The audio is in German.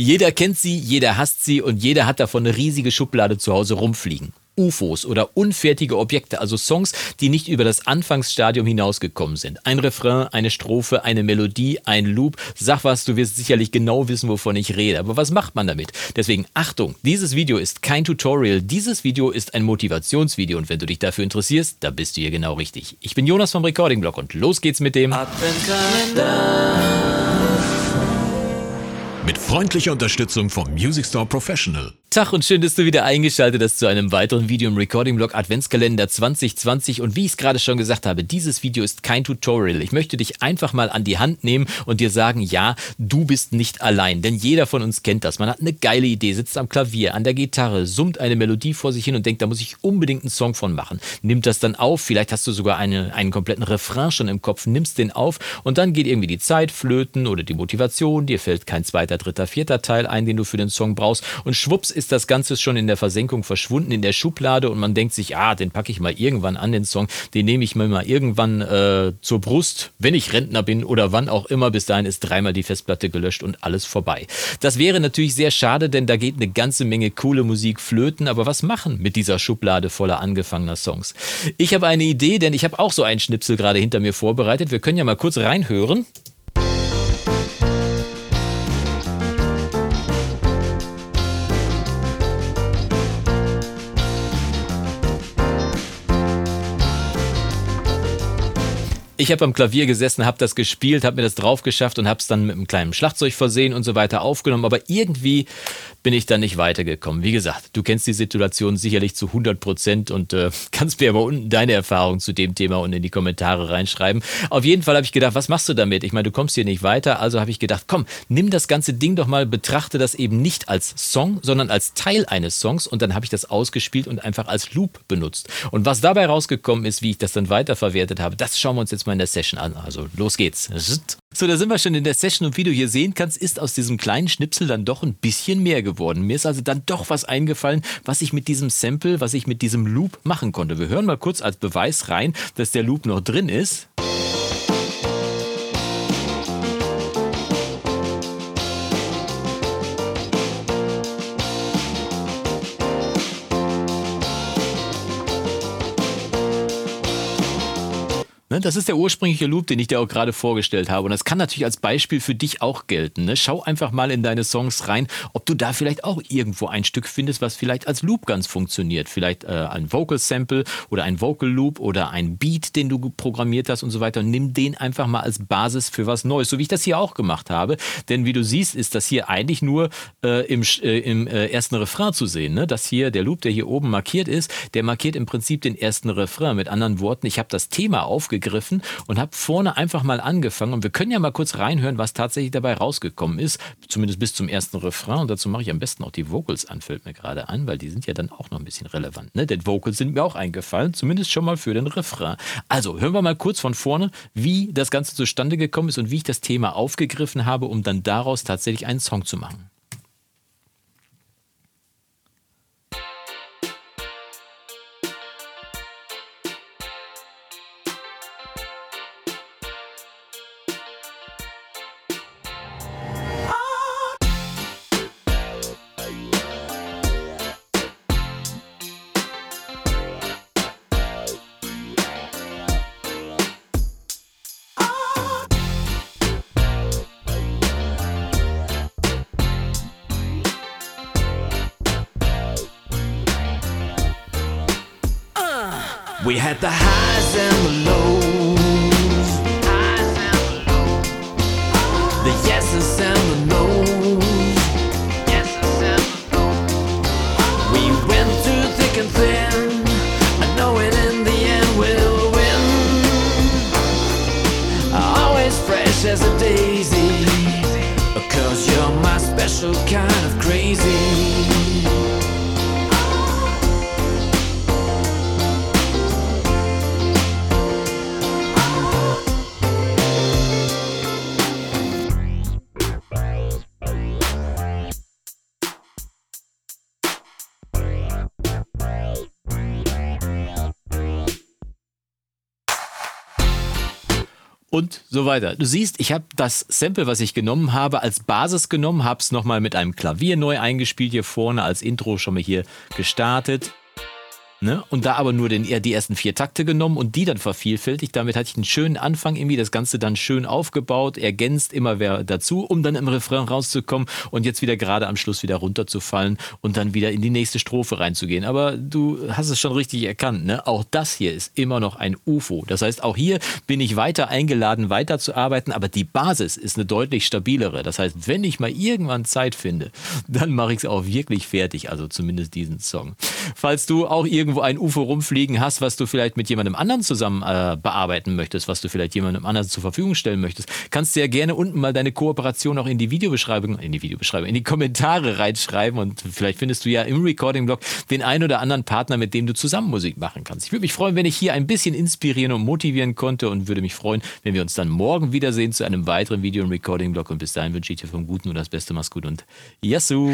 Jeder kennt sie, jeder hasst sie und jeder hat davon eine riesige Schublade zu Hause rumfliegen. UFOs oder unfertige Objekte, also Songs, die nicht über das Anfangsstadium hinausgekommen sind. Ein Refrain, eine Strophe, eine Melodie, ein Loop. Sag was, du wirst sicherlich genau wissen, wovon ich rede. Aber was macht man damit? Deswegen Achtung, dieses Video ist kein Tutorial. Dieses Video ist ein Motivationsvideo und wenn du dich dafür interessierst, da bist du hier genau richtig. Ich bin Jonas vom Recording Blog und los geht's mit dem Adventskalender. Mit freundlicher Unterstützung vom Music Store Professional. Tag und schön, dass du wieder eingeschaltet hast zu einem weiteren Video im Recording Blog Adventskalender 2020 und wie ich es gerade schon gesagt habe, dieses Video ist kein Tutorial. Ich möchte dich einfach mal an die Hand nehmen und dir sagen, ja, du bist nicht allein, denn jeder von uns kennt das. Man hat eine geile Idee, sitzt am Klavier, an der Gitarre, summt eine Melodie vor sich hin und denkt, da muss ich unbedingt einen Song von machen. Nimmt das dann auf, vielleicht hast du sogar eine, einen kompletten Refrain schon im Kopf, nimmst den auf und dann geht irgendwie die Zeit flöten oder die Motivation, dir fällt kein zweiter, dritter, vierter Teil ein, den du für den Song brauchst und schwupps ist das Ganze schon in der Versenkung verschwunden, in der Schublade und man denkt sich, ah, den packe ich mal irgendwann an, den Song, den nehme ich mir mal irgendwann äh, zur Brust, wenn ich Rentner bin oder wann auch immer. Bis dahin ist dreimal die Festplatte gelöscht und alles vorbei. Das wäre natürlich sehr schade, denn da geht eine ganze Menge coole Musik flöten, aber was machen mit dieser Schublade voller angefangener Songs? Ich habe eine Idee, denn ich habe auch so einen Schnipsel gerade hinter mir vorbereitet. Wir können ja mal kurz reinhören. Ich habe am Klavier gesessen, habe das gespielt, habe mir das drauf geschafft und habe es dann mit einem kleinen Schlagzeug versehen und so weiter aufgenommen. Aber irgendwie bin ich dann nicht weitergekommen. Wie gesagt, du kennst die Situation sicherlich zu 100 Prozent und äh, kannst mir aber unten deine Erfahrung zu dem Thema unten in die Kommentare reinschreiben. Auf jeden Fall habe ich gedacht, was machst du damit? Ich meine, du kommst hier nicht weiter. Also habe ich gedacht, komm, nimm das ganze Ding doch mal, betrachte das eben nicht als Song, sondern als Teil eines Songs und dann habe ich das ausgespielt und einfach als Loop benutzt. Und was dabei rausgekommen ist, wie ich das dann weiterverwertet habe, das schauen wir uns jetzt mal mal in der Session an. Also los geht's. So, da sind wir schon in der Session und wie du hier sehen kannst, ist aus diesem kleinen Schnipsel dann doch ein bisschen mehr geworden. Mir ist also dann doch was eingefallen, was ich mit diesem Sample, was ich mit diesem Loop machen konnte. Wir hören mal kurz als Beweis rein, dass der Loop noch drin ist. Ne, das ist der ursprüngliche Loop, den ich dir auch gerade vorgestellt habe. Und das kann natürlich als Beispiel für dich auch gelten. Ne? Schau einfach mal in deine Songs rein, ob du da vielleicht auch irgendwo ein Stück findest, was vielleicht als Loop ganz funktioniert. Vielleicht äh, ein Vocal Sample oder ein Vocal Loop oder ein Beat, den du programmiert hast und so weiter. Und nimm den einfach mal als Basis für was Neues, so wie ich das hier auch gemacht habe. Denn wie du siehst, ist das hier eigentlich nur äh, im, äh, im äh, ersten Refrain zu sehen. Ne? Das hier, der Loop, der hier oben markiert ist, der markiert im Prinzip den ersten Refrain. Mit anderen Worten, ich habe das Thema aufgegriffen gegriffen und habe vorne einfach mal angefangen. Und wir können ja mal kurz reinhören, was tatsächlich dabei rausgekommen ist. Zumindest bis zum ersten Refrain. Und dazu mache ich am besten auch die Vocals an, fällt mir gerade an, weil die sind ja dann auch noch ein bisschen relevant. Ne? Denn Vocals sind mir auch eingefallen, zumindest schon mal für den Refrain. Also hören wir mal kurz von vorne, wie das Ganze zustande gekommen ist und wie ich das Thema aufgegriffen habe, um dann daraus tatsächlich einen Song zu machen. We had the highs and the lows, the yeses and the nos. We went through thick and thin, I know it in the end we'll win. Always fresh as a daisy, cause you're my special kind of crazy. Und so weiter. Du siehst, ich habe das Sample, was ich genommen habe, als Basis genommen, habe es nochmal mit einem Klavier neu eingespielt hier vorne, als Intro schon mal hier gestartet. Ne? Und da aber nur den, eher die ersten vier Takte genommen und die dann vervielfältigt. Damit hatte ich einen schönen Anfang irgendwie, das Ganze dann schön aufgebaut, ergänzt immer wer dazu, um dann im Refrain rauszukommen und jetzt wieder gerade am Schluss wieder runterzufallen und dann wieder in die nächste Strophe reinzugehen. Aber du hast es schon richtig erkannt, ne? Auch das hier ist immer noch ein UFO. Das heißt, auch hier bin ich weiter eingeladen, weiterzuarbeiten, aber die Basis ist eine deutlich stabilere. Das heißt, wenn ich mal irgendwann Zeit finde, dann mache ich es auch wirklich fertig, also zumindest diesen Song. Falls du auch irgendwo ein UFO rumfliegen hast, was du vielleicht mit jemandem anderen zusammen äh, bearbeiten möchtest, was du vielleicht jemandem anderen zur Verfügung stellen möchtest, kannst du ja gerne unten mal deine Kooperation auch in die Videobeschreibung, in die Videobeschreibung, in die Kommentare reinschreiben und vielleicht findest du ja im Recording-Blog den ein oder anderen Partner, mit dem du zusammen Musik machen kannst. Ich würde mich freuen, wenn ich hier ein bisschen inspirieren und motivieren konnte und würde mich freuen, wenn wir uns dann morgen wiedersehen zu einem weiteren Video im Recording-Blog und bis dahin wünsche ich dir vom Guten und das Beste, mach's gut und Yassou!